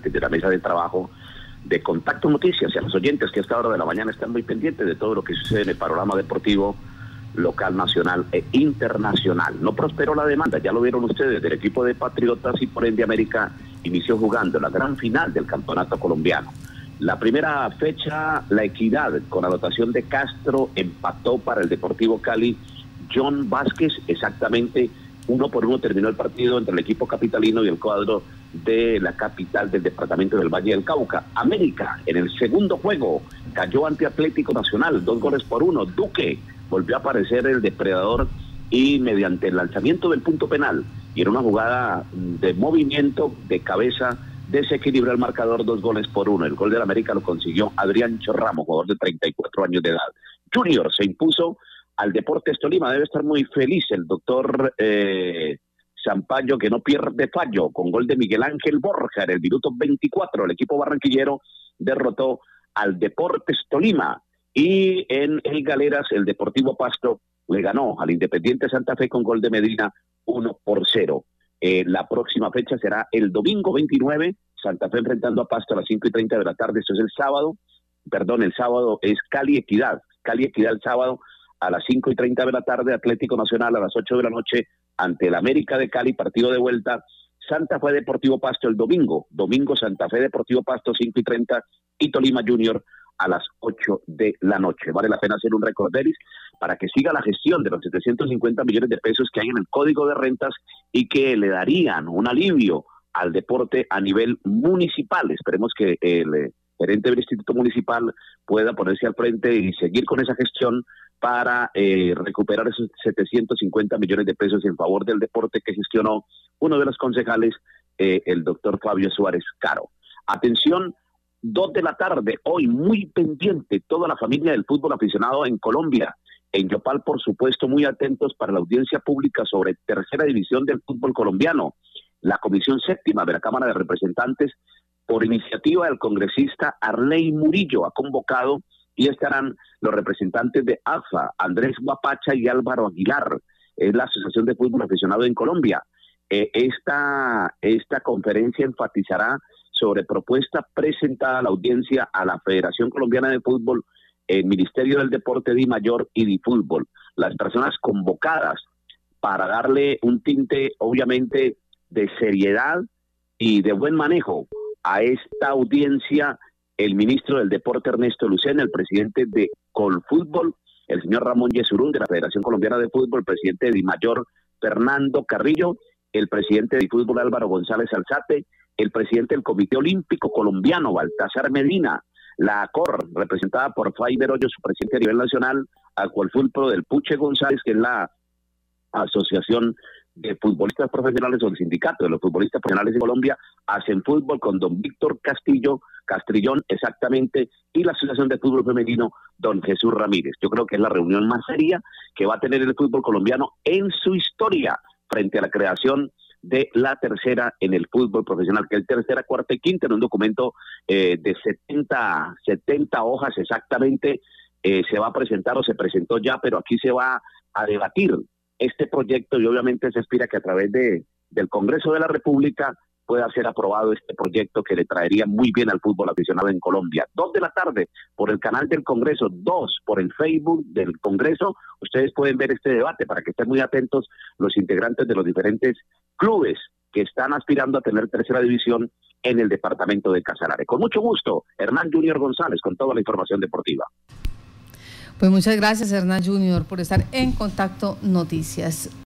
de la mesa de trabajo de Contacto Noticias y a los oyentes que a esta hora de la mañana están muy pendientes de todo lo que sucede en el panorama deportivo local, nacional e internacional. No prosperó la demanda, ya lo vieron ustedes, del equipo de Patriotas y por ende América inició jugando la gran final del campeonato colombiano. La primera fecha, la equidad, con anotación de Castro, empató para el Deportivo Cali. John Vázquez, exactamente uno por uno terminó el partido entre el equipo capitalino y el cuadro de la capital del departamento del Valle del Cauca. América, en el segundo juego, cayó ante Atlético Nacional, dos goles por uno. Duque volvió a aparecer el depredador y mediante el lanzamiento del punto penal y en una jugada de movimiento de cabeza desequilibró el marcador dos goles por uno. El gol del América lo consiguió Adrián Chorramo, jugador de 34 años de edad. Junior se impuso al Deportes Tolima. Debe estar muy feliz el doctor eh, que no pierde fallo, con gol de Miguel Ángel Borja en el minuto 24. El equipo barranquillero derrotó al Deportes Tolima. Y en el Galeras, el Deportivo Pasto le ganó al Independiente Santa Fe con gol de Medina 1 por 0. Eh, la próxima fecha será el domingo 29, Santa Fe enfrentando a Pasto a las 5 y 30 de la tarde. Esto es el sábado, perdón, el sábado es Cali Equidad. Cali Equidad el sábado a las 5 y 30 de la tarde, Atlético Nacional a las 8 de la noche ante el América de Cali, partido de vuelta. Santa Fe Deportivo Pasto el domingo, domingo Santa Fe Deportivo Pasto 5 y 30 y Tolima Junior a las 8 de la noche. Vale la pena hacer un recorderis para que siga la gestión de los 750 millones de pesos que hay en el Código de Rentas y que le darían un alivio al deporte a nivel municipal. Esperemos que el eh, gerente del Instituto Municipal pueda ponerse al frente y seguir con esa gestión para eh, recuperar esos 750 millones de pesos en favor del deporte que gestionó uno de los concejales, eh, el doctor Fabio Suárez Caro. Atención, dos de la tarde, hoy muy pendiente toda la familia del fútbol aficionado en Colombia. En Yopal, por supuesto, muy atentos para la audiencia pública sobre tercera división del fútbol colombiano. La Comisión Séptima de la Cámara de Representantes, por iniciativa del congresista Arley Murillo, ha convocado y estarán los representantes de AFA, Andrés Guapacha y Álvaro Aguilar, es la Asociación de Fútbol Aficionado en Colombia. Eh, esta, esta conferencia enfatizará sobre propuesta presentada a la audiencia a la Federación Colombiana de Fútbol, el Ministerio del Deporte de Mayor y de Fútbol. Las personas convocadas para darle un tinte, obviamente, de seriedad y de buen manejo a esta audiencia el ministro del Deporte Ernesto Lucena, el presidente de Colfútbol, el señor Ramón Yesurún de la Federación Colombiana de Fútbol, el presidente de Mayor Fernando Carrillo, el presidente de Fútbol Álvaro González Alzate, el presidente del Comité Olímpico Colombiano Baltasar Medina, la ACOR, representada por Faiber Hoyo, su presidente a nivel nacional, al Colfútbol del Puche González, que es la asociación de futbolistas profesionales o el sindicato de los futbolistas profesionales de Colombia hacen fútbol con don Víctor Castillo, Castrillón exactamente, y la Asociación de Fútbol Femenino, don Jesús Ramírez. Yo creo que es la reunión más seria que va a tener el fútbol colombiano en su historia frente a la creación de la tercera en el fútbol profesional, que es tercera, cuarta y quinta en un documento eh, de 70, 70 hojas exactamente. Eh, se va a presentar o se presentó ya, pero aquí se va a debatir este proyecto y obviamente se espera que a través de, del Congreso de la República pueda ser aprobado este proyecto que le traería muy bien al fútbol aficionado en Colombia. Dos de la tarde por el canal del Congreso, dos por el Facebook del Congreso. Ustedes pueden ver este debate para que estén muy atentos los integrantes de los diferentes clubes que están aspirando a tener tercera división en el departamento de Casanare. Con mucho gusto, Hernán Junior González con toda la información deportiva. Pues muchas gracias Hernán Junior por estar en Contacto Noticias.